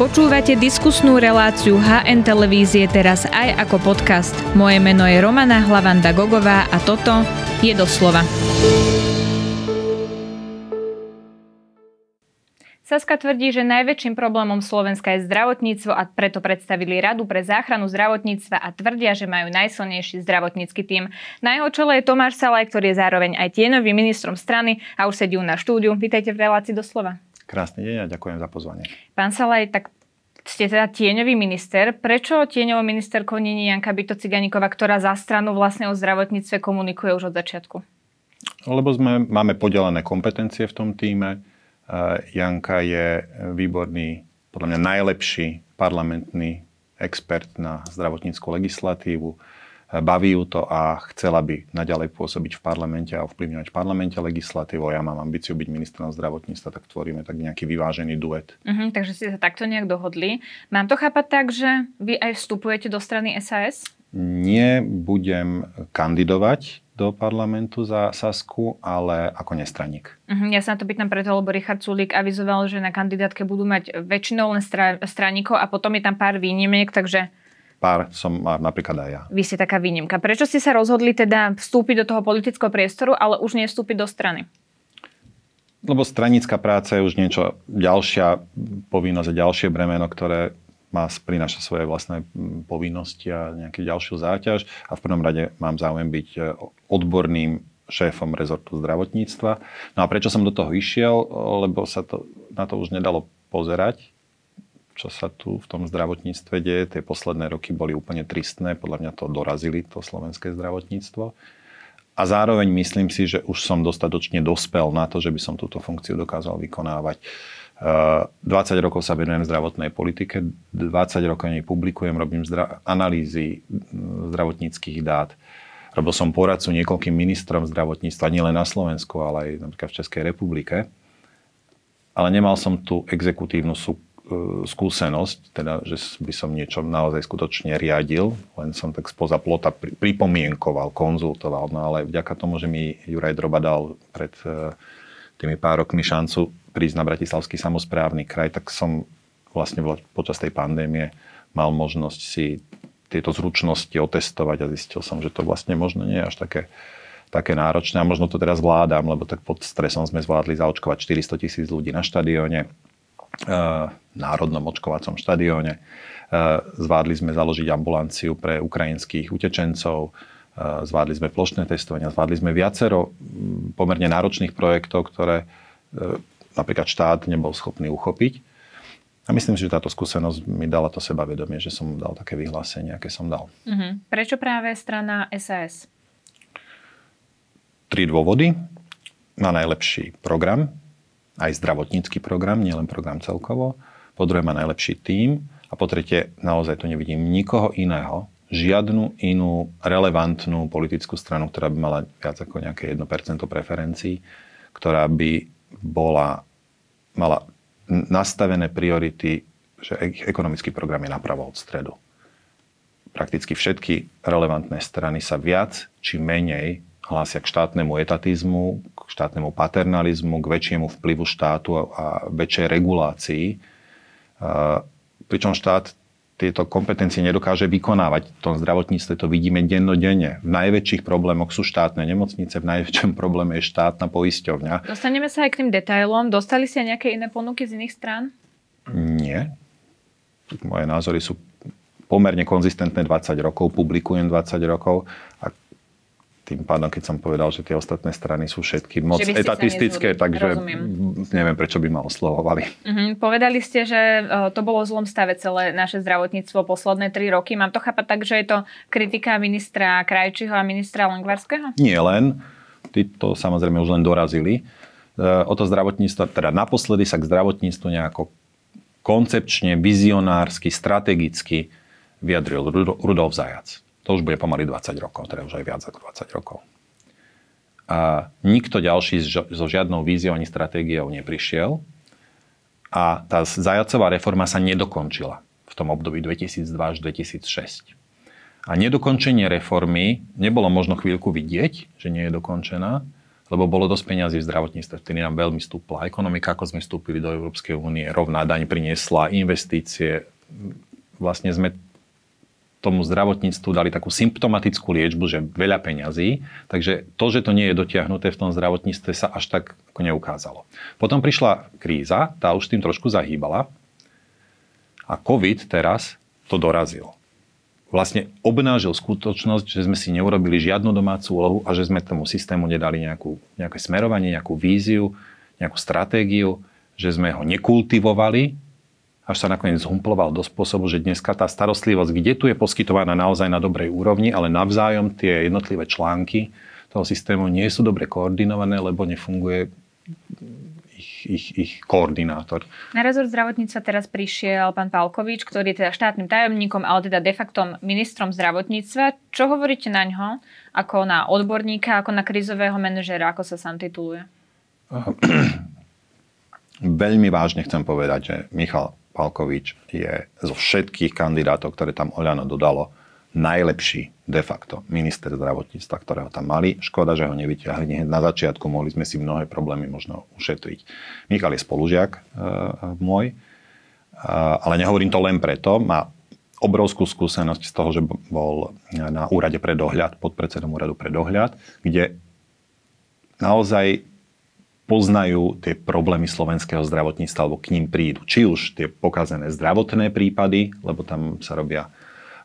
Počúvate diskusnú reláciu HN Televízie teraz aj ako podcast. Moje meno je Romana Hlavanda Gogová a toto je doslova. Saska tvrdí, že najväčším problémom Slovenska je zdravotníctvo a preto predstavili Radu pre záchranu zdravotníctva a tvrdia, že majú najsilnejší zdravotnícky tím. Na jeho čele je Tomáš Salaj, ktorý je zároveň aj tieňovým ministrom strany a už sedí na štúdiu. Vítajte v relácii doslova. Krásny deň a ďakujem za pozvanie. Pán Salaj, tak ste teda tieňový minister. Prečo tieňovou ministerkou je Janka Byto Ciganíková, ktorá za stranu vlastne o zdravotníctve komunikuje už od začiatku? Lebo sme, máme podelené kompetencie v tom týme. Janka je výborný, podľa mňa najlepší parlamentný expert na zdravotníckú legislatívu baví ju to a chcela by naďalej pôsobiť v parlamente a ovplyvňovať v parlamente legislatívu. Ja mám ambíciu byť ministrom zdravotníctva, tak tvoríme tak nejaký vyvážený duet. Uh-huh, takže ste sa takto nejak dohodli. Mám to chápať tak, že vy aj vstupujete do strany SAS? Nie budem kandidovať do parlamentu za Sasku, ale ako nestraník. Uh-huh, ja sa na to pýtam preto, lebo Richard Sulík avizoval, že na kandidátke budú mať väčšinou len stra- straníkov a potom je tam pár výnimiek, takže pár som napríklad aj ja. Vy ste taká výnimka. Prečo ste sa rozhodli teda vstúpiť do toho politického priestoru, ale už nie vstúpiť do strany? Lebo stranická práca je už niečo ďalšia povinnosť a ďalšie bremeno, ktoré má prináša svoje vlastné povinnosti a nejakú ďalšiu záťaž. A v prvom rade mám záujem byť e, odborným šéfom rezortu zdravotníctva. No a prečo som do toho išiel? Lebo sa to, na to už nedalo pozerať čo sa tu v tom zdravotníctve deje. Tie posledné roky boli úplne tristné, podľa mňa to dorazili, to slovenské zdravotníctvo. A zároveň myslím si, že už som dostatočne dospel na to, že by som túto funkciu dokázal vykonávať. 20 eh, rokov sa venujem zdravotnej politike, 20 rokov nej publikujem, robím zdra- analýzy mm, zdravotníckých dát. Robil som poradcu niekoľkým ministrom zdravotníctva, nielen na Slovensku, ale aj napríklad v Českej republike. Ale nemal som tú exekutívnu E, skúsenosť, teda, že by som niečo naozaj skutočne riadil, len som tak spoza plota pripomienkoval, konzultoval, no ale vďaka tomu, že mi Juraj Droba dal pred e, tými pár rokmi šancu prísť na Bratislavský samozprávny kraj, tak som vlastne počas tej pandémie mal možnosť si tieto zručnosti otestovať a zistil som, že to vlastne možno nie je až také, také náročné. A možno to teraz vládam, lebo tak pod stresom sme zvládli zaočkovať 400 tisíc ľudí na štadióne národnom očkovacom štadióne. Zvládli sme založiť ambulanciu pre ukrajinských utečencov, zvládli sme plošné testovania, zvládli sme viacero pomerne náročných projektov, ktoré napríklad štát nebol schopný uchopiť. A myslím si, že táto skúsenosť mi dala to sebavedomie, že som dal také vyhlásenie, aké som dal. Uh-huh. Prečo práve strana SAS? Tri dôvody. Má najlepší program, aj zdravotnícky program, nielen program celkovo. Po druhé má najlepší tím. A po tretie, naozaj tu nevidím nikoho iného, žiadnu inú relevantnú politickú stranu, ktorá by mala viac ako nejaké 1% preferencií, ktorá by bola, mala nastavené priority, že ekonomický program je napravo od stredu. Prakticky všetky relevantné strany sa viac či menej hlásia k štátnemu etatizmu, k štátnemu paternalizmu, k väčšiemu vplyvu štátu a väčšej regulácii. Pričom štát tieto kompetencie nedokáže vykonávať. V tom zdravotníctve to vidíme dennodenne. V najväčších problémoch sú štátne nemocnice, v najväčšom probléme je štátna poisťovňa. Dostaneme sa aj k tým detailom. Dostali ste nejaké iné ponuky z iných strán? Nie. Moje názory sú pomerne konzistentné 20 rokov, publikujem 20 rokov a tým pádom, keď som povedal, že tie ostatné strany sú všetky moc etatistické, takže Rozumiem. neviem, prečo by ma oslovovali. Uh-huh. Povedali ste, že uh, to bolo v zlom stave celé naše zdravotníctvo posledné tri roky. Mám to chápať tak, že je to kritika ministra Krajčiho a ministra Lengvarského? Nie len. Tí to samozrejme už len dorazili. Uh, o to zdravotníctvo, teda naposledy sa k zdravotníctvu nejako koncepčne, vizionársky, strategicky vyjadril Rudolf Zajac. To už bude pomaly 20 rokov, teda už aj viac ako 20 rokov. A nikto ďalší so žiadnou víziou ani stratégiou neprišiel. A tá zajacová reforma sa nedokončila v tom období 2002 až 2006. A nedokončenie reformy nebolo možno chvíľku vidieť, že nie je dokončená, lebo bolo dosť peniazy v zdravotníctve, vtedy nám veľmi stúpla ekonomika, ako sme vstúpili do Európskej únie, rovná daň priniesla investície. Vlastne sme tomu zdravotníctvu dali takú symptomatickú liečbu, že veľa peňazí, takže to, že to nie je dotiahnuté v tom zdravotníctve sa až tak neukázalo. Potom prišla kríza, tá už tým trošku zahýbala. A COVID teraz to dorazil. Vlastne obnážil skutočnosť, že sme si neurobili žiadnu domácu úlohu a že sme tomu systému nedali nejakú, nejaké smerovanie, nejakú víziu, nejakú stratégiu, že sme ho nekultivovali, až sa nakoniec humploval do spôsobu, že dneska tá starostlivosť, kde tu je poskytovaná naozaj na dobrej úrovni, ale navzájom tie jednotlivé články toho systému nie sú dobre koordinované, lebo nefunguje ich, ich koordinátor. Na rezort zdravotníctva teraz prišiel pán Palkovič, ktorý je teda štátnym tajomníkom, ale teda de facto ministrom zdravotníctva. Čo hovoríte na ňo ako na odborníka, ako na krizového manažera, ako sa sám tituluje? Veľmi vážne chcem povedať, že Michal Palkovič je zo všetkých kandidátov, ktoré tam Oľano dodalo, najlepší de facto minister zdravotníctva, ktorého tam mali. Škoda, že ho nevyťahli hneď na začiatku, mohli sme si mnohé problémy možno ušetriť. Michal je spolužiak e, môj, e, ale nehovorím to len preto. Má obrovskú skúsenosť z toho, že bol na úrade pre dohľad, pod predsedom úradu pre dohľad, kde naozaj poznajú tie problémy slovenského zdravotníctva, alebo k ním prídu. Či už tie pokazené zdravotné prípady, lebo tam sa robia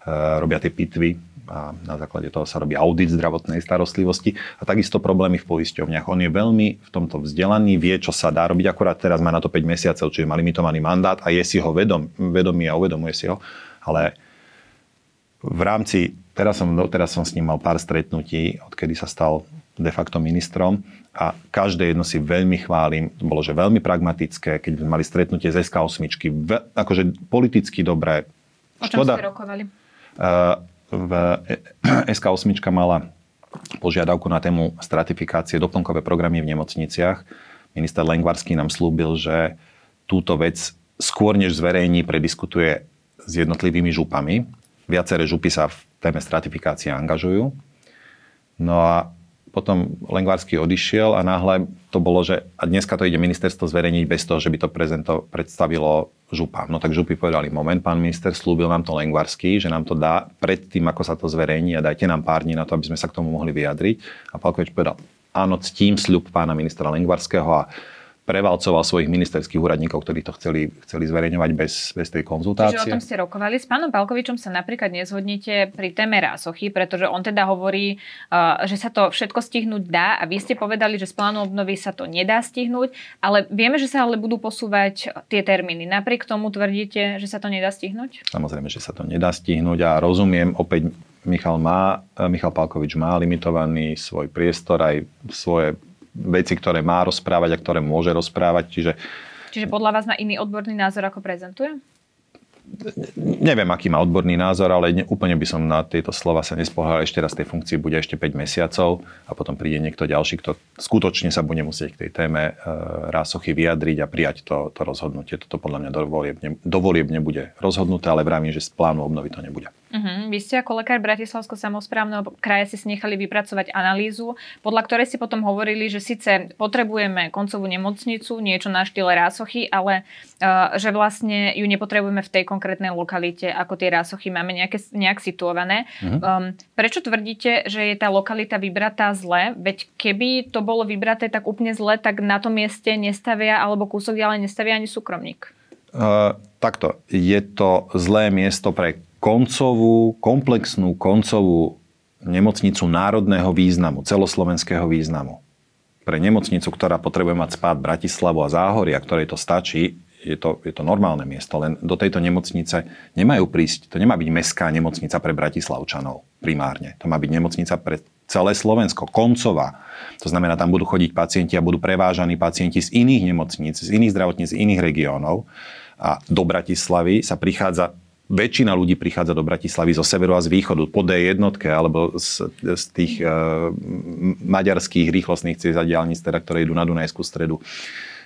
Eh, robia tie pitvy a na základe toho sa robí audit zdravotnej starostlivosti a takisto problémy v poisťovniach. On je veľmi v tomto vzdelaný, vie, čo sa dá robiť, akurát teraz má na to 5 mesiacov, čiže má limitovaný mandát a je si ho vedom, vedomý a uvedomuje si ho, ale v rámci, teraz som, teraz som s ním mal pár stretnutí, odkedy sa stal de facto ministrom a každé jedno si veľmi chválim. Bolo, že veľmi pragmatické, keď mali stretnutie z SK8, akože politicky dobré. O čom Škoda, ste rokovali? v SK8 mala požiadavku na tému stratifikácie doplnkové programy v nemocniciach. Minister Lengvarský nám slúbil, že túto vec skôr než zverejní prediskutuje s jednotlivými župami. Viaceré župy sa v téme stratifikácie angažujú. No a potom Lengvarský odišiel a náhle to bolo, že a dneska to ide ministerstvo zverejniť bez toho, že by to prezento, predstavilo župám. No tak župy povedali, moment, pán minister, slúbil nám to Lengvarský, že nám to dá pred tým, ako sa to zverejní a dajte nám pár dní na to, aby sme sa k tomu mohli vyjadriť. A Palkovič povedal, áno, ctím sľub pána ministra Lengvarského a prevalcoval svojich ministerských úradníkov, ktorí to chceli, chceli zverejňovať bez, bez tej konzultácie. Čiže o tom ste rokovali. S pánom Palkovičom sa napríklad nezhodnete pri téme rásochy, pretože on teda hovorí, uh, že sa to všetko stihnúť dá a vy ste povedali, že z plánu obnovy sa to nedá stihnúť, ale vieme, že sa ale budú posúvať tie termíny. Napriek tomu tvrdíte, že sa to nedá stihnúť? Samozrejme, že sa to nedá stihnúť a rozumiem, opäť Michal, má, Michal Palkovič má limitovaný svoj priestor aj svoje veci, ktoré má rozprávať a ktoré môže rozprávať. Čiže, Čiže podľa vás má iný odborný názor, ako prezentuje? Neviem, aký má odborný názor, ale ne, úplne by som na tieto slova sa nespohľadal. Ešte raz tej funkcii bude ešte 5 mesiacov a potom príde niekto ďalší, kto skutočne sa bude musieť k tej téme e, rásochy vyjadriť a prijať to, to rozhodnutie. Toto podľa mňa do volieb, nebude rozhodnuté, ale vravím, že z plánu obnovy to nebude. Uh-huh. Vy ste ako lekár Bratislavského samozprávneho kraja si nechali vypracovať analýzu, podľa ktorej si potom hovorili, že síce potrebujeme koncovú nemocnicu, niečo na štýle rásochy, ale uh, že vlastne ju nepotrebujeme v tej konkrétnej lokalite, ako tie rásochy máme nejaké, nejak situované. Uh-huh. Um, prečo tvrdíte, že je tá lokalita vybratá zle? Veď keby to bolo vybraté tak úplne zle, tak na tom mieste nestavia alebo kúsok ďalej nestavia ani súkromník. Uh, takto, je to zlé miesto pre koncovú, komplexnú koncovú nemocnicu národného významu, celoslovenského významu. Pre nemocnicu, ktorá potrebuje mať spát Bratislavu a Záhoria, ktorej to stačí, je to, je to normálne miesto, len do tejto nemocnice nemajú prísť, to nemá byť mestská nemocnica pre Bratislavčanov primárne. To má byť nemocnica pre celé Slovensko, koncová. To znamená, tam budú chodiť pacienti a budú prevážaní pacienti z iných nemocníc, z iných zdravotníc, z iných regiónov. A do Bratislavy sa prichádza väčšina ľudí prichádza do Bratislavy zo severu a z východu po D1 alebo z, z tých uh, maďarských rýchlostných ciest a diálnic, teda, ktoré idú na Dunajskú stredu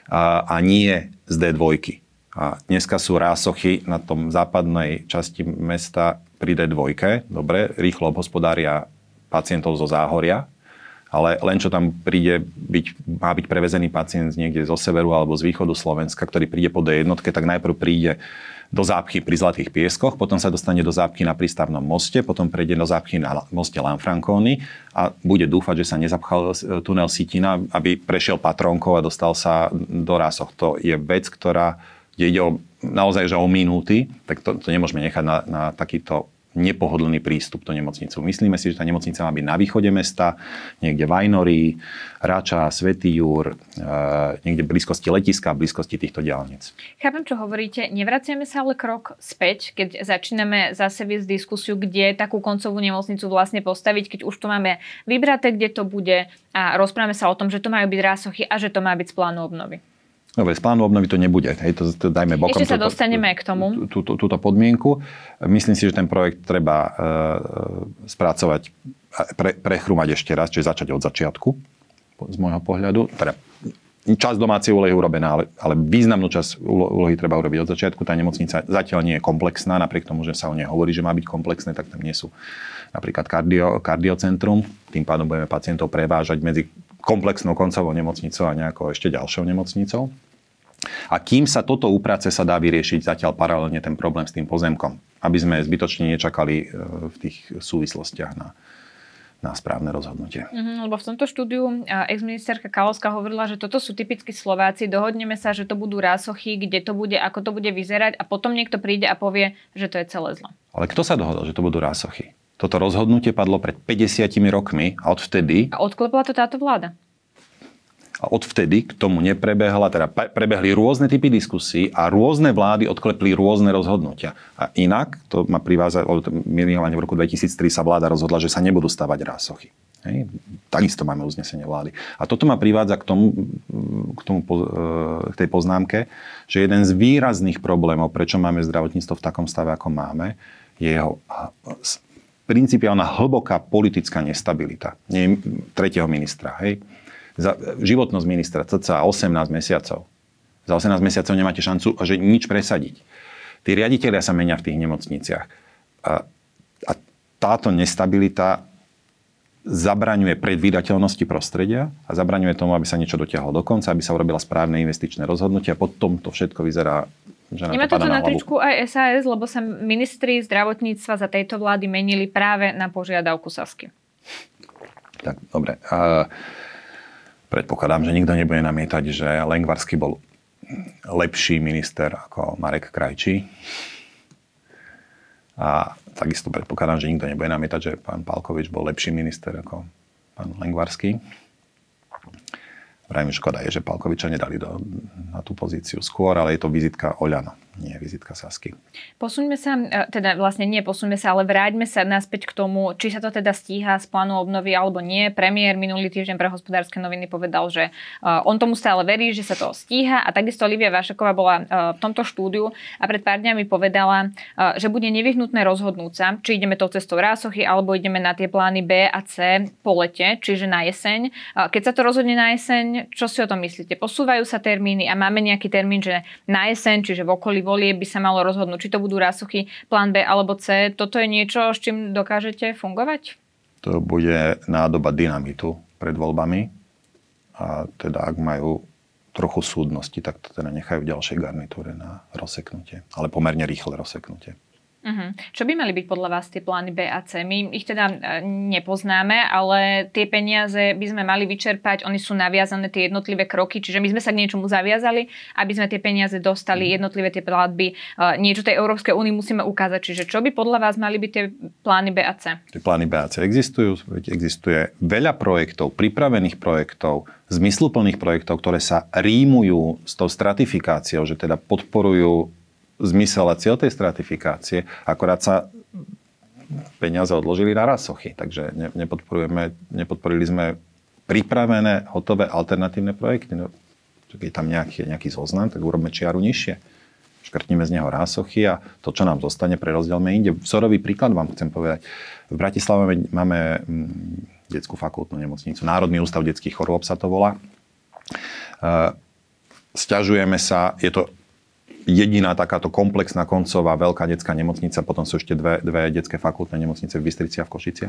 a, a nie z D2. A dneska sú rásochy na tom západnej časti mesta pri D2. Dobre, rýchlo obhospodária pacientov zo Záhoria Ale len čo tam príde, byť, má byť prevezený pacient niekde zo severu alebo z východu Slovenska, ktorý príde po D jednotke, tak najprv príde do zápchy pri Zlatých pieskoch, potom sa dostane do zápchy na prístavnom moste, potom prejde do zápchy na moste Lanfranconi a bude dúfať, že sa nezapchal tunel Sitina, aby prešiel patronkou a dostal sa do Rásoch. To je vec, ktorá ide o, naozaj že o minúty, tak to, to nemôžeme nechať na, na takýto nepohodlný prístup do nemocnicu. Myslíme si, že tá nemocnica má byť na východe mesta, niekde v Ajnorí, Rača, Svetý Júr, e, niekde v blízkosti letiska, v blízkosti týchto diálnic. Chápem, čo hovoríte. Nevraciame sa ale krok späť, keď začíname zase viesť diskusiu, kde takú koncovú nemocnicu vlastne postaviť, keď už to máme vybraté, kde to bude a rozprávame sa o tom, že to majú byť rásochy a že to má byť z plánu obnovy. No, bez plánu obnovy to nebude. Hej, to, to dajme bokom. Ešte sa dostaneme k tomu. Tú, tú, túto podmienku. Myslím si, že ten projekt treba uh, spracovať, pre, prechrumať ešte raz, čiže začať od začiatku, z môjho pohľadu. Teda, časť domácej úlohy urobená, ale, ale významnú časť úlohy treba urobiť od začiatku. Tá nemocnica zatiaľ nie je komplexná, napriek tomu, že sa o nej hovorí, že má byť komplexné, tak tam nie sú napríklad kardio, kardiocentrum. Tým pádom budeme pacientov prevážať medzi komplexnou koncovou nemocnicou a nejakou ešte ďalšou nemocnicou. A kým sa toto uprace, sa dá vyriešiť zatiaľ paralelne ten problém s tým pozemkom. Aby sme zbytočne nečakali e, v tých súvislostiach na, na správne rozhodnutie. Mm-hmm, lebo v tomto štúdiu ex-ministerka Kalovská hovorila, že toto sú typickí Slováci, dohodneme sa, že to budú rásochy, kde to bude, ako to bude vyzerať a potom niekto príde a povie, že to je celé zlo. Ale kto sa dohodol, že to budú rásochy? Toto rozhodnutie padlo pred 50 rokmi a odvtedy... A odklepla to táto vláda? A odvtedy k tomu neprebehla, teda prebehli rôzne typy diskusí a rôzne vlády odklepli rôzne rozhodnutia. A inak, to ma privázať, minimálne v roku 2003 sa vláda rozhodla, že sa nebudú stavať rásochy. Hej. Takisto máme uznesenie vlády. A toto ma privádza k, tomu, k, tomu, k tej poznámke, že jeden z výrazných problémov, prečo máme zdravotníctvo v takom stave, ako máme, je jeho principiálna hlboká politická nestabilita. Nie tretieho ministra. Hej? Za životnosť ministra cca 18 mesiacov. Za 18 mesiacov nemáte šancu že nič presadiť. Tí riaditeľia sa menia v tých nemocniciach. A, a táto nestabilita zabraňuje predvídateľnosti prostredia a zabraňuje tomu, aby sa niečo dotiahlo do konca, aby sa urobila správne investičné rozhodnutie a potom to všetko vyzerá že Nemá toto na, na tričku aj SAS, lebo sa ministri zdravotníctva za tejto vlády menili práve na požiadavku Sasky. Tak, dobre. A predpokladám, že nikto nebude namietať, že Lengvarsky bol lepší minister ako Marek Krajčí. A takisto predpokladám, že nikto nebude namietať, že pán Palkovič bol lepší minister ako pán Lengvarský. Vrajím, škoda je, že Palkoviča nedali do, na tú pozíciu skôr, ale je to vizitka Oľano, nie vizitka Sasky. Posuňme sa, e, teda vlastne nie posuňme sa, ale vráťme sa naspäť k tomu, či sa to teda stíha z plánu obnovy alebo nie. Premiér minulý týždeň pre hospodárske noviny povedal, že e, on tomu stále verí, že sa to stíha a takisto Olivia Vašaková bola e, v tomto štúdiu a pred pár dňami povedala, že bude nevyhnutné rozhodnúť sa, či ideme tou cestou rásochy alebo ideme na tie plány B a C po lete, čiže na jeseň. Keď sa to rozhodne na jeseň, čo si o tom myslíte? Posúvajú sa termíny a máme nejaký termín, že na jeseň, čiže v okolí volie by sa malo rozhodnúť, či to budú rásochy, plán B alebo C. Toto je niečo, s čím dokážete fungovať? To bude nádoba dynamitu pred voľbami. A teda ak majú trochu súdnosti, tak to teda nechajú v ďalšej garnitúre na rozseknutie. Ale pomerne rýchle rozseknutie. Uh-huh. Čo by mali byť podľa vás tie plány B a C? My ich teda e, nepoznáme, ale tie peniaze by sme mali vyčerpať, oni sú naviazané tie jednotlivé kroky, čiže my sme sa k niečomu zaviazali, aby sme tie peniaze dostali, mhm. jednotlivé tie platby, e, niečo tej Európskej únii musíme ukázať. Čiže čo by podľa vás mali byť tie plány B a C? Tie plány B a C existujú, existuje veľa projektov, pripravených projektov, zmysluplných projektov, ktoré sa rímujú s tou stratifikáciou, že teda podporujú zmysel a cieľ tej stratifikácie, akorát sa peniaze odložili na rasochy. Takže ne, nepodporujeme, nepodporili sme pripravené, hotové alternatívne projekty. No, keď je tam nejaký, nejaký zoznam, tak urobme čiaru nižšie. Škrtnime z neho rásochy a to, čo nám zostane, prerozdielme inde. Vzorový príklad vám chcem povedať. V Bratislave máme mm, detskú fakultnú nemocnicu. Národný ústav detských chorôb sa to volá. Sťažujeme sa, je to jediná takáto komplexná koncová veľká detská nemocnica, potom sú ešte dve, dve detské fakultné nemocnice v Bystrici a v Košici.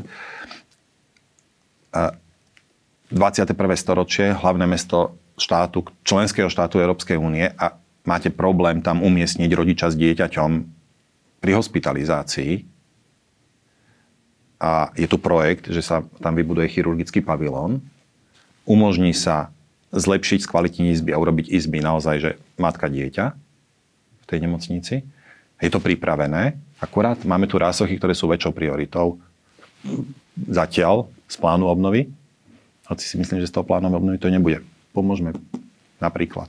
A 21. storočie, hlavné mesto štátu, členského štátu Európskej únie a máte problém tam umiestniť rodiča s dieťaťom pri hospitalizácii, a je tu projekt, že sa tam vybuduje chirurgický pavilón, umožní sa zlepšiť, skvalitniť izby a urobiť izby naozaj, že matka dieťa tej nemocnici. Je to pripravené, akurát máme tu rásochy, ktoré sú väčšou prioritou zatiaľ z plánu obnovy. Hoci si myslím, že z toho plánu obnovy to nebude. Pomôžme napríklad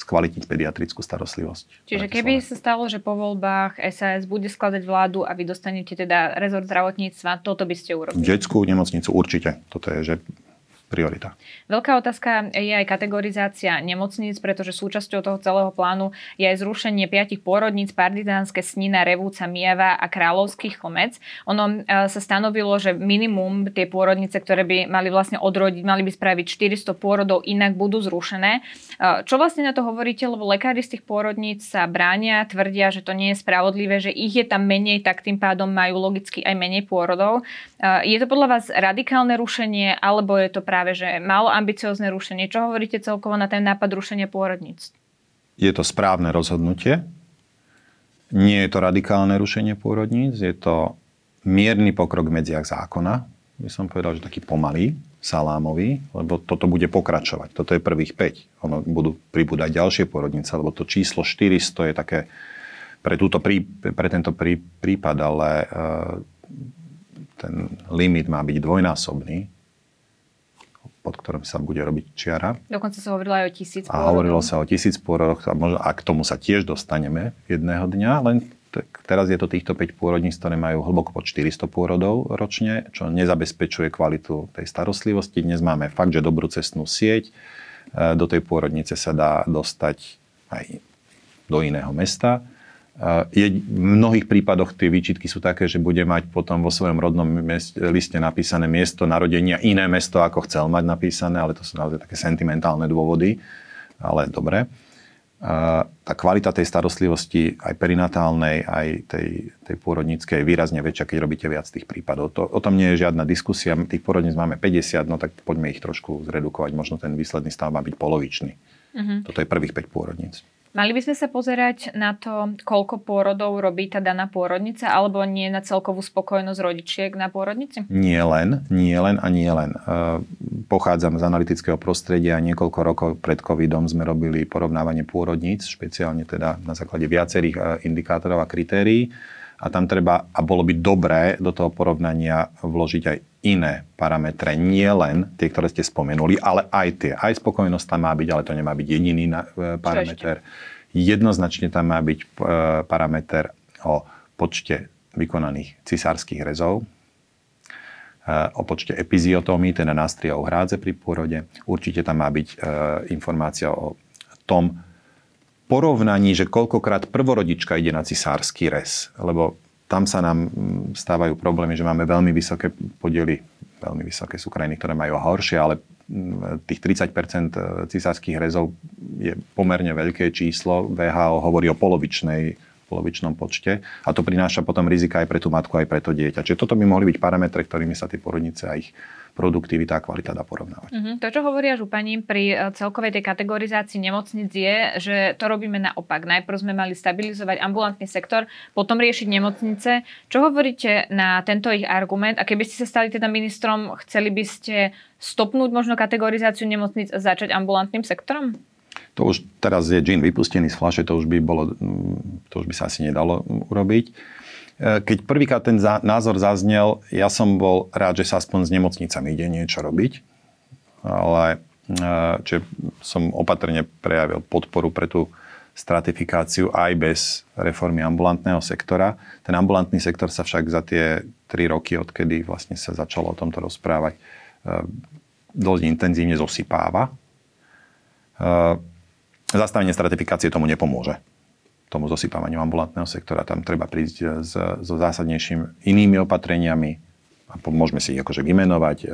skvalitniť pediatrickú starostlivosť. Čiže keby sa stalo, že po voľbách SAS bude skladať vládu a vy dostanete teda rezort zdravotníctva, toto by ste urobili? Detskú nemocnicu určite. Toto je, že priorita. Veľká otázka je aj kategorizácia nemocníc, pretože súčasťou toho celého plánu je aj zrušenie piatich pôrodníc Partizánske Snina, Revúca, Mijava a Kráľovský chlmec. Ono e, sa stanovilo, že minimum tie pôrodnice, ktoré by mali vlastne odrodiť, mali by spraviť 400 pôrodov, inak budú zrušené. E, čo vlastne na to hovoríte, lebo lekári z tých pôrodníc sa bránia, tvrdia, že to nie je spravodlivé, že ich je tam menej, tak tým pádom majú logicky aj menej pôrodov. E, je to podľa vás radikálne rušenie, alebo je to práve práve, že málo ambiciozne rušenie. Čo hovoríte celkovo na ten nápad rušenia pôrodníc? Je to správne rozhodnutie. Nie je to radikálne rušenie pôrodníc, je to mierny pokrok v medziach zákona. By som povedal, že taký pomalý, salámový, lebo toto bude pokračovať. Toto je prvých 5. Ono budú pribúdať ďalšie pôrodnice, lebo to číslo 400 je také pre, túto prí, pre tento prí, prípad, ale uh, ten limit má byť dvojnásobný pod ktorým sa bude robiť čiara. Dokonca sa hovorilo aj o tisíc pôrodoch. A hovorilo sa o tisíc pôrodoch a, možno, a k tomu sa tiež dostaneme jedného dňa, len tak teraz je to týchto 5 pôrodníc, ktoré majú hlboko pod 400 pôrodov ročne, čo nezabezpečuje kvalitu tej starostlivosti. Dnes máme fakt, že dobrú cestnú sieť. E, do tej pôrodnice sa dá dostať aj do iného mesta je, v mnohých prípadoch tie výčitky sú také, že bude mať potom vo svojom rodnom liste napísané miesto narodenia iné mesto, ako chcel mať napísané, ale to sú naozaj také sentimentálne dôvody. Ale dobre. Tá kvalita tej starostlivosti, aj perinatálnej, aj tej, tej pôrodníckej, je výrazne väčšia, keď robíte viac tých prípadov. To, o tom nie je žiadna diskusia. Tých pôrodníc máme 50, no tak poďme ich trošku zredukovať. Možno ten výsledný stav má byť polovičný. Uh-huh. Toto je prvých 5 pôrodníc. Mali by sme sa pozerať na to, koľko pôrodov robí tá daná pôrodnica, alebo nie na celkovú spokojnosť rodičiek na pôrodnici? Nie len, nie len a nie len. E, pochádzam z analytického prostredia. Niekoľko rokov pred covidom sme robili porovnávanie pôrodníc, špeciálne teda na základe viacerých e, indikátorov a kritérií. A tam treba, a bolo by dobré do toho porovnania vložiť aj iné parametre, nie len tie, ktoré ste spomenuli, ale aj tie. Aj spokojnosť tam má byť, ale to nemá byť jediný e, parameter. Jednoznačne tam má byť e, parameter o počte vykonaných cisárskych rezov, e, o počte epiziotómy, teda nástriov hrádze pri pôrode. Určite tam má byť informácia o tom porovnaní, že koľkokrát prvorodička ide na cisársky rez. Lebo tam sa nám mm, stávajú problémy, že máme veľmi vysoké podiely, veľmi vysoké sú krajiny, ktoré majú horšie, ale mm, tých 30 e, cisárskych rezov je pomerne veľké číslo. VHO hovorí o polovičnej polovičnom počte a to prináša potom rizika aj pre tú matku, aj pre to dieťa. Čiže toto by mohli byť parametre, ktorými sa tie porodnice a ich produktivita a kvalita dá porovnávať. Uh-huh. To, čo hovoria župani pri e, celkovej tej kategorizácii nemocnic je, že to robíme naopak. Najprv sme mali stabilizovať ambulantný sektor, potom riešiť nemocnice. Čo hovoríte na tento ich argument? A keby ste sa stali teda ministrom, chceli by ste stopnúť možno kategorizáciu nemocnic a začať ambulantným sektorom? To už teraz je džin vypustený z flaše, to už by, bolo, to už by sa asi nedalo urobiť. E, keď prvýkrát ten názor zaznel, ja som bol rád, že sa aspoň s nemocnicami ide niečo robiť, ale e, že som opatrne prejavil podporu pre tú stratifikáciu aj bez reformy ambulantného sektora. Ten ambulantný sektor sa však za tie tri roky, odkedy vlastne sa začalo o tomto rozprávať, e, dosť intenzívne zosypáva zastavenie stratifikácie tomu nepomôže tomu zosypávaniu ambulantného sektora. Tam treba prísť s, so zásadnejším inými opatreniami a môžeme si ich akože vymenovať. E,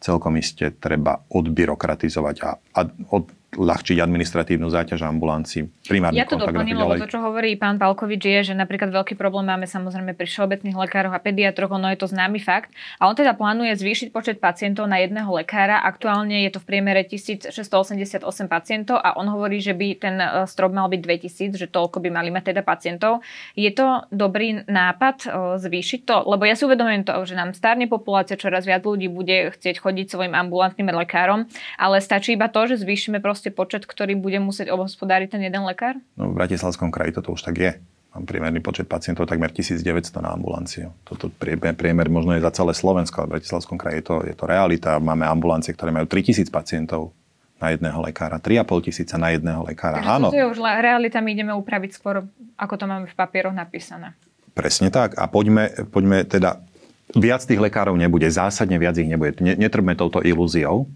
celkom iste treba odbyrokratizovať a, a od, ľahčiť administratívnu záťaž ambulancií, primárny Ja to doplním, lebo to, čo hovorí pán Palkovič, je, že napríklad veľký problém máme samozrejme pri všeobecných lekároch a pediatroch, ono je to známy fakt. A on teda plánuje zvýšiť počet pacientov na jedného lekára. Aktuálne je to v priemere 1688 pacientov a on hovorí, že by ten e, strop mal byť 2000, že toľko by mali mať teda pacientov. Je to dobrý nápad e, zvýšiť to? Lebo ja si uvedomujem to, že nám starne populácia, čoraz viac ľudí bude chcieť chodiť svojim ambulantným lekárom, ale stačí iba to, že zvýšime proste počet, ktorý bude musieť obhospodáriť ten jeden lekár? No, v Bratislavskom kraji toto už tak je. Mám priemerný počet pacientov takmer 1900 na ambulanciu. Toto priemer, priemer možno je za celé Slovensko, ale v Bratislavskom kraji je to, je to realita. Máme ambulancie, ktoré majú 3000 pacientov na jedného lekára, 3,5 tisíca na jedného lekára. Takže Áno, toto je už realita, my ideme upraviť skôr, ako to máme v papieroch napísané. presne tak. A poďme, poďme teda, viac tých lekárov nebude, zásadne viac ich nebude. Ne- Netrpme touto ilúziou.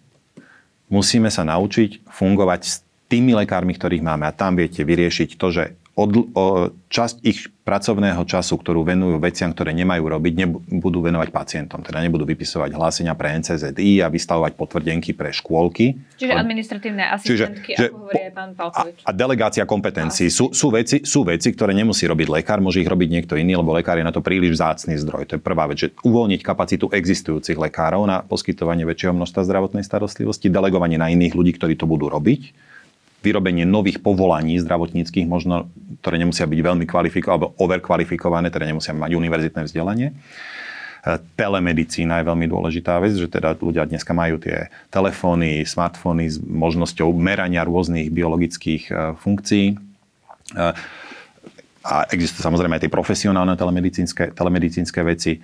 Musíme sa naučiť fungovať s tými lekármi, ktorých máme. A tam viete vyriešiť to, že od, o, časť ich pracovného času, ktorú venujú veciam, ktoré nemajú robiť, nebudú venovať pacientom. Teda nebudú vypisovať hlásenia pre NCZI a vystavovať potvrdenky pre škôlky. Čiže Ale- administratívne asistentky, že ako hovorí po- aj pán a, Palkovič. a delegácia kompetencií. Sú, sú, veci, sú veci, ktoré nemusí robiť lekár, môže ich robiť niekto iný, lebo lekár je na to príliš vzácný zdroj. To je prvá vec, že uvoľniť kapacitu existujúcich lekárov na poskytovanie väčšieho množstva zdravotnej starostlivosti, delegovanie na iných ľudí, ktorí to budú robiť, vyrobenie nových povolaní zdravotníckých, možno, ktoré nemusia byť veľmi kvalifikované alebo overkvalifikované, teda nemusia mať univerzitné vzdelanie. E, Telemedicína je veľmi dôležitá vec, že teda ľudia dneska majú tie telefóny, smartfóny s možnosťou merania rôznych biologických e, funkcií. E, A existujú samozrejme aj tie profesionálne telemedicínske, telemedicínske veci.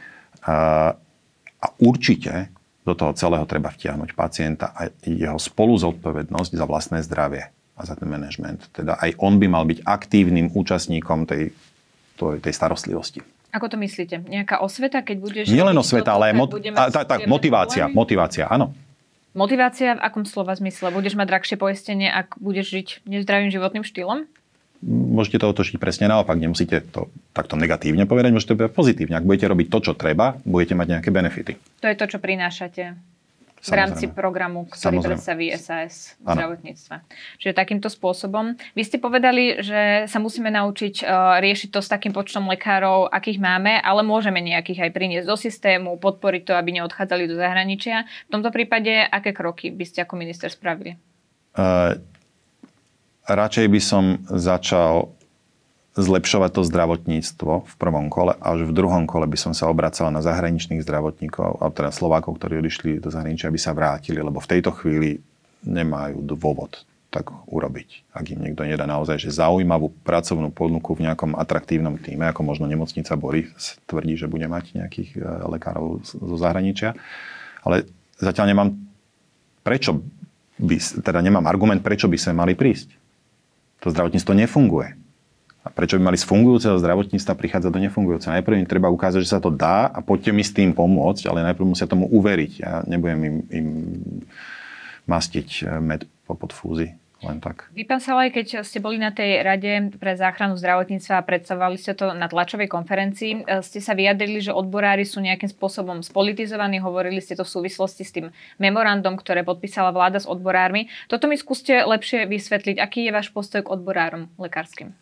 A, určite do toho celého treba vtiahnuť pacienta a jeho spolu zodpovednosť za vlastné zdravie a za ten manažment. Teda aj on by mal byť aktívnym účastníkom tej, tej, tej starostlivosti. Ako to myslíte? Nejaká osveta, keď budeš... Nielen osveta, ale mot- a, tak, tak, motivácia. Motivácia, áno. Motivácia v akom slova zmysle? Budeš mať drahšie poistenie, ak budeš žiť nezdravým životným štýlom? Môžete to otočiť presne naopak. Nemusíte to takto negatívne povedať, môžete to povedať pozitívne. Ak budete robiť to, čo treba, budete mať nejaké benefity. To je to, čo prinášate v rámci Samozrejme. programu, ktorý Samozrejme. predstaví SAS v Áno. zdravotníctve. Čiže takýmto spôsobom. Vy ste povedali, že sa musíme naučiť uh, riešiť to s takým počtom lekárov, akých máme, ale môžeme nejakých aj priniesť do systému, podporiť to, aby neodchádzali do zahraničia. V tomto prípade, aké kroky by ste ako minister spravili? Uh, radšej by som začal zlepšovať to zdravotníctvo v prvom kole a až v druhom kole by som sa obracal na zahraničných zdravotníkov, alebo teda Slovákov, ktorí odišli do zahraničia, aby sa vrátili, lebo v tejto chvíli nemajú dôvod tak urobiť. Ak im niekto nedá naozaj že zaujímavú pracovnú ponuku v nejakom atraktívnom týme, ako možno nemocnica Bory tvrdí, že bude mať nejakých e, lekárov zo zahraničia. Ale zatiaľ nemám prečo by, teda nemám argument, prečo by sme mali prísť. To zdravotníctvo nefunguje. Prečo by mali z fungujúceho zdravotníctva prichádzať do nefungujúceho? Najprv im treba ukázať, že sa to dá a poďte mi s tým pomôcť, ale najprv musia tomu uveriť. Ja nebudem im, im mastiť eh, med po podfúzi. Len tak. Vy, pán Salaj, keď ste boli na tej rade pre záchranu zdravotníctva a predstavovali ste to na tlačovej konferencii, e, ste sa vyjadrili, že odborári sú nejakým spôsobom spolitizovaní, hovorili ste to v súvislosti s tým memorandum, ktoré podpísala vláda s odborármi. Toto mi skúste lepšie vysvetliť. Aký je váš postoj k odborárom lekárskym?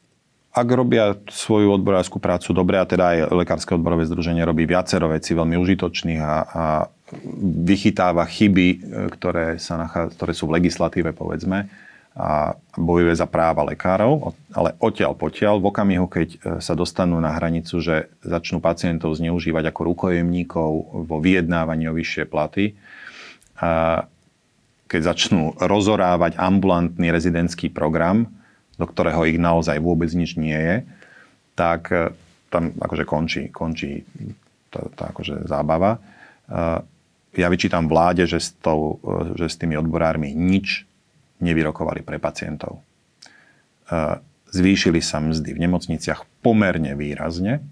Ak robia svoju odborárskú prácu dobre, a teda aj Lekárske odborové združenie robí viacero vecí veľmi užitočných a, a vychytáva chyby, e, ktoré, sa nachá, ktoré sú v legislatíve, povedzme, a bojuje za práva lekárov, ale odtiaľ potiaľ, v okamihu, keď e, sa dostanú na hranicu, že začnú pacientov zneužívať ako rukojemníkov vo vyjednávaní o vyššie platy, a keď začnú rozorávať ambulantný rezidentský program, do ktorého ich naozaj vôbec nič nie je, tak e, tam akože končí, končí tá, tá akože zábava. E, Ja vyčítam vláde, že s, tou, e, že s tými odborármi nič nevyrokovali pre pacientov. Zvýšili sa mzdy v nemocniciach pomerne výrazne.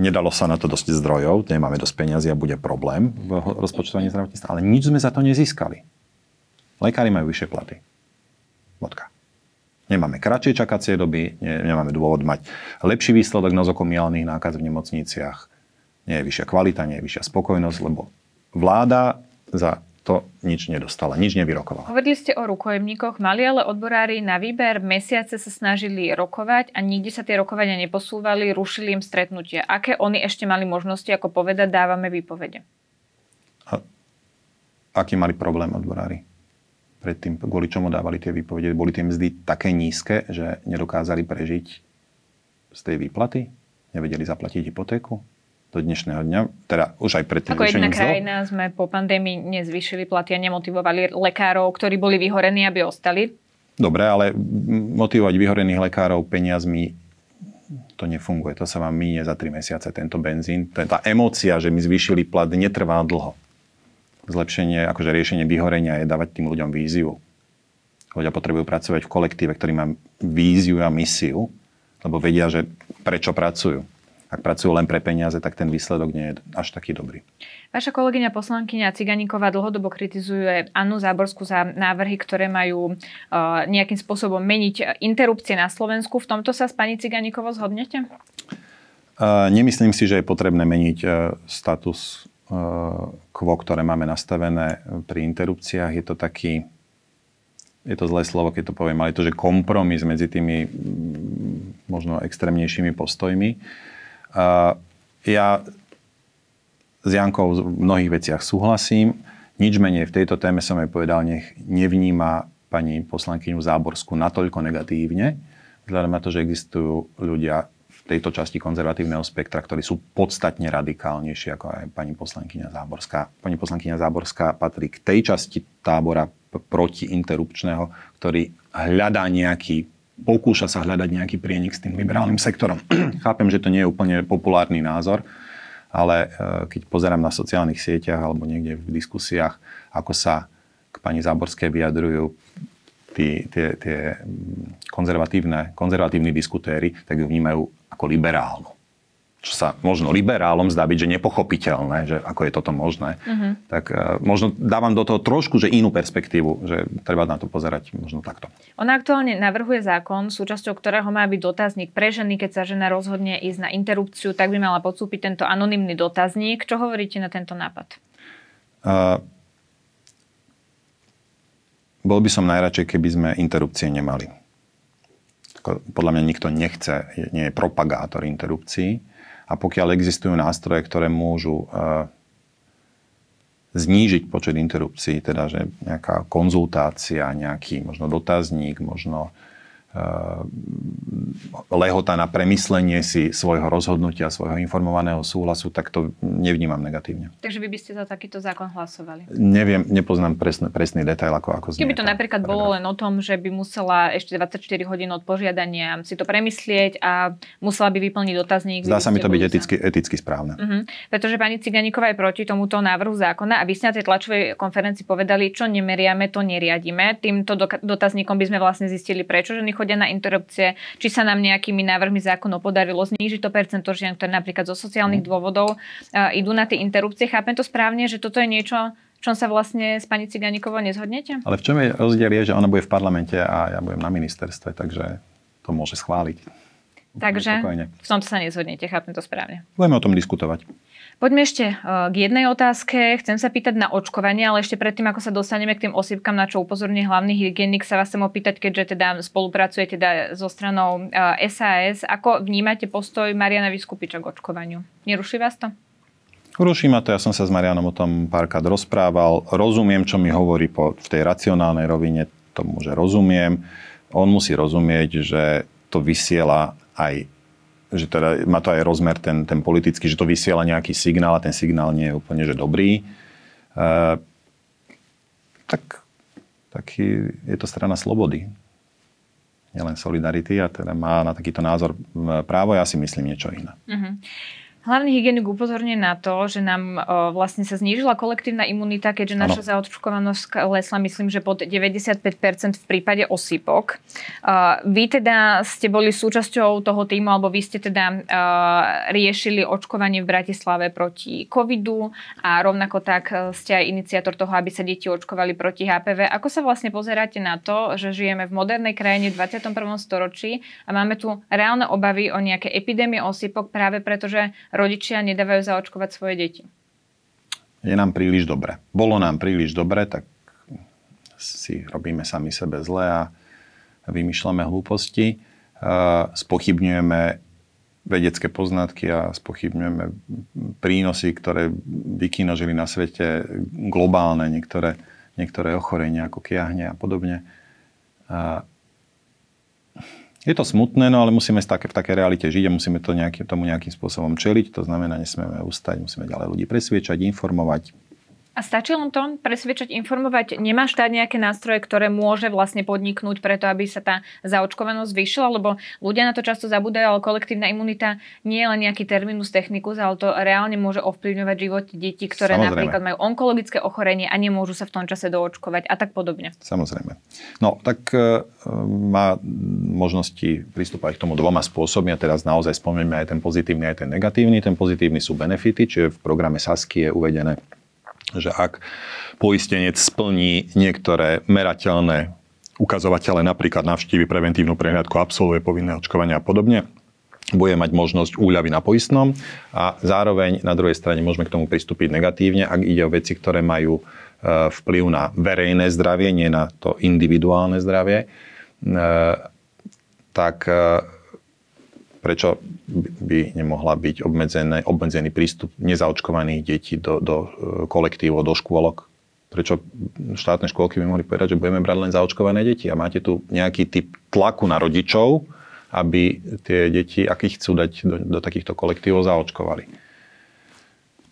Nedalo sa na to dosť zdrojov, nemáme dosť peniazy a bude problém v rozpočtovaní zdravotníctva, ale nič sme za to nezískali. Lekári majú vyššie platy. Bodka. Nemáme kratšie čakacie doby, ne, nemáme dôvod mať lepší výsledok nozokomiálnych nákaz v nemocniciach, nie je vyššia kvalita, nie je vyššia spokojnosť, lebo vláda za to nič nedostala, nič nevyrokovala. Hovorili ste o rukojemníkoch, mali ale odborári na výber, mesiace sa snažili rokovať a nikde sa tie rokovania neposúvali, rušili im stretnutie. Aké oni ešte mali možnosti, ako povedať, dávame výpovede? A aký mali problém odborári? Predtým, kvôli čomu dávali tie výpovede? Boli tie mzdy také nízke, že nedokázali prežiť z tej výplaty? Nevedeli zaplatiť hypotéku? do dnešného dňa, teda už aj pred tým Ako jedna krajina sme po pandémii nezvyšili platy a nemotivovali lekárov, ktorí boli vyhorení, aby ostali. Dobre, ale motivovať vyhorených lekárov peniazmi to nefunguje. To sa vám minie za 3 mesiace, tento benzín. Tá emócia, že mi zvýšili plat, netrvá dlho. Zlepšenie, akože riešenie vyhorenia je dávať tým ľuďom víziu. Ľudia potrebujú pracovať v kolektíve, ktorý má víziu a misiu, lebo vedia, že prečo pracujú ak pracujú len pre peniaze, tak ten výsledok nie je až taký dobrý. Vaša kolegyňa poslankyňa Ciganíková dlhodobo kritizuje Annu Záborskú za návrhy, ktoré majú uh, nejakým spôsobom meniť interrupcie na Slovensku. V tomto sa s pani Ciganíkovou zhodnete? Uh, nemyslím si, že je potrebné meniť uh, status quo, ktoré máme nastavené pri interrupciách. Je to taký, je to zlé slovo, keď to poviem, ale je to, že kompromis medzi tými možno extrémnejšími postojmi. Ja s Jankou v mnohých veciach súhlasím. Nič menej v tejto téme som jej povedal, nech nevníma pani poslankyňu Záborskú natoľko negatívne, vzhľadom na to, že existujú ľudia tejto časti konzervatívneho spektra, ktorí sú podstatne radikálnejší ako aj pani poslankyňa Záborská. Pani poslankyňa Záborská patrí k tej časti tábora protiinterrupčného, ktorý hľadá nejaký pokúša sa hľadať nejaký prienik s tým liberálnym sektorom. Chápem, že to nie je úplne populárny názor, ale e, keď pozerám na sociálnych sieťach alebo niekde v diskusiách, ako sa k pani Záborskej vyjadrujú tí, tie, tie konzervatívne, konzervatívni diskutéry, tak ju vnímajú ako liberálnu čo sa možno liberálom zdá byť, že nepochopiteľné, že ako je toto možné, uh-huh. tak uh, možno dávam do toho trošku, že inú perspektívu, že treba na to pozerať možno takto. Ona aktuálne navrhuje zákon, súčasťou ktorého má byť dotazník pre ženy, keď sa žena rozhodne ísť na interrupciu, tak by mala podstúpiť tento anonymný dotazník. Čo hovoríte na tento nápad? Uh, bol by som najradšej, keby sme interrupcie nemali. Podľa mňa nikto nechce, nie je propagátor interrupcií. A pokiaľ existujú nástroje, ktoré môžu eh, znížiť počet interrupcií, teda že nejaká konzultácia, nejaký možno dotazník, možno lehota na premyslenie si svojho rozhodnutia, svojho informovaného súhlasu, tak to nevnímam negatívne. Takže vy by ste za takýto zákon hlasovali? Neviem, nepoznám presný, presný detail, ako, ako. Keby to napríklad paragraf. bolo len o tom, že by musela ešte 24 hodín od požiadania si to premyslieť a musela by vyplniť dotazník. Zdá sa mi to byť eticky, eticky správne. Uh-huh. Pretože pani Ciganíková je proti tomuto návrhu zákona a vy ste na tej tlačovej konferencii povedali, čo nemeriame, to neriadíme. Týmto dotazníkom by sme vlastne zistili, prečo ženy chodia na interrupcie, či sa nám nejakými návrhmi zákonov podarilo znížiť to percento žien, ktoré napríklad zo sociálnych mm. dôvodov uh, idú na tie interrupcie. Chápem to správne, že toto je niečo, čom sa vlastne s pani Ciganíkovou nezhodnete? Ale v čom je rozdiel je, že ona bude v parlamente a ja budem na ministerstve, takže to môže schváliť. Takže v tomto sa nezhodnete, chápem to správne. Budeme o tom diskutovať. Poďme ešte eh, k jednej otázke. Chcem sa pýtať na očkovanie, ale ešte predtým, ako sa dostaneme k tým osýpkam, na čo upozorní hlavný hygienik, sa vás chcem opýtať, keďže teda spolupracujete teda so stranou SAS. Eh, ako vnímate postoj Mariana Vyskupiča k očkovaniu? Neruší vás to? Ruší ma to, ja som sa s Marianom o tom párkrát rozprával. Rozumiem, čo mi hovorí po, v tej racionálnej rovine, tomu, že rozumiem. On musí rozumieť, že to vysiela aj že teda má to aj rozmer ten, ten politický, že to vysiela nejaký signál a ten signál nie je úplne že dobrý. E, tak taký, je to strana slobody. Nielen solidarity a teda má na takýto názor právo, ja si myslím niečo iné. Uh-huh. Hlavný hygienik upozorňuje na to, že nám o, vlastne sa znížila kolektívna imunita, keďže naša ano. zaočkovanosť klesla, myslím, že pod 95% v prípade osýpok. Uh, vy teda ste boli súčasťou toho týmu, alebo vy ste teda uh, riešili očkovanie v Bratislave proti covidu a rovnako tak ste aj iniciátor toho, aby sa deti očkovali proti HPV. Ako sa vlastne pozeráte na to, že žijeme v modernej krajine v 21. storočí a máme tu reálne obavy o nejaké epidémie osýpok práve preto, že rodičia nedávajú zaočkovať svoje deti? je nám príliš dobre. Bolo nám príliš dobre, tak si robíme sami sebe zle a vymýšľame hlúposti. Spochybňujeme vedecké poznatky a spochybňujeme prínosy, ktoré vykinožili na svete globálne, niektoré, niektoré ochorenia ako kiahne a podobne. Je to smutné, no ale musíme v také realite žiť a musíme to nejaký, tomu nejakým spôsobom čeliť. To znamená, nesmieme ustať, musíme ďalej ľudí presviečať, informovať, a stačí len to presviečať, informovať? Nemá štát nejaké nástroje, ktoré môže vlastne podniknúť preto, aby sa tá zaočkovanosť zvýšila? Lebo ľudia na to často zabúdajú, ale kolektívna imunita nie je len nejaký terminus technicus, ale to reálne môže ovplyvňovať život detí, ktoré Samozrejme. napríklad majú onkologické ochorenie a nemôžu sa v tom čase doočkovať a tak podobne. Samozrejme. No, tak e, má možnosti pristúpať k tomu dvoma spôsobmi a teraz naozaj spomenieme aj ten pozitívny, aj ten negatívny. Ten pozitívny sú benefity, čiže v programe SASKY je uvedené že ak poistenec splní niektoré merateľné ukazovatele, napríklad navštívi preventívnu prehľadku, absolvuje povinné očkovania a podobne, bude mať možnosť úľavy na poistnom a zároveň na druhej strane môžeme k tomu pristúpiť negatívne, ak ide o veci, ktoré majú e, vplyv na verejné zdravie, nie na to individuálne zdravie, e, tak e, prečo by nemohla byť obmedzený, obmedzený prístup nezaočkovaných detí do, do e, kolektívov, do škôlok? Prečo štátne škôlky by mohli povedať, že budeme brať len zaočkované deti a máte tu nejaký typ tlaku na rodičov, aby tie deti, ak ich chcú dať do, do takýchto kolektívov, zaočkovali.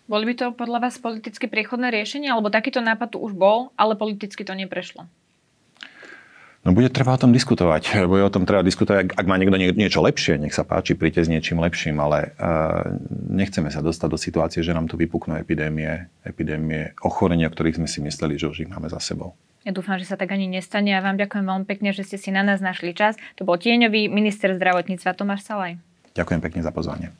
Boli by to podľa vás politicky priechodné riešenie, alebo takýto nápad tu už bol, ale politicky to neprešlo? No bude treba o tom diskutovať. Bude o tom treba diskutovať, ak má niekto niečo lepšie, nech sa páči, príďte s niečím lepším, ale uh, nechceme sa dostať do situácie, že nám tu vypuknú epidémie, epidémie ochorenia, ktorých sme si mysleli, že už ich máme za sebou. Ja dúfam, že sa tak ani nestane a vám ďakujem veľmi pekne, že ste si na nás našli čas. To bol tieňový minister zdravotníctva Tomáš Salaj. Ďakujem pekne za pozvanie.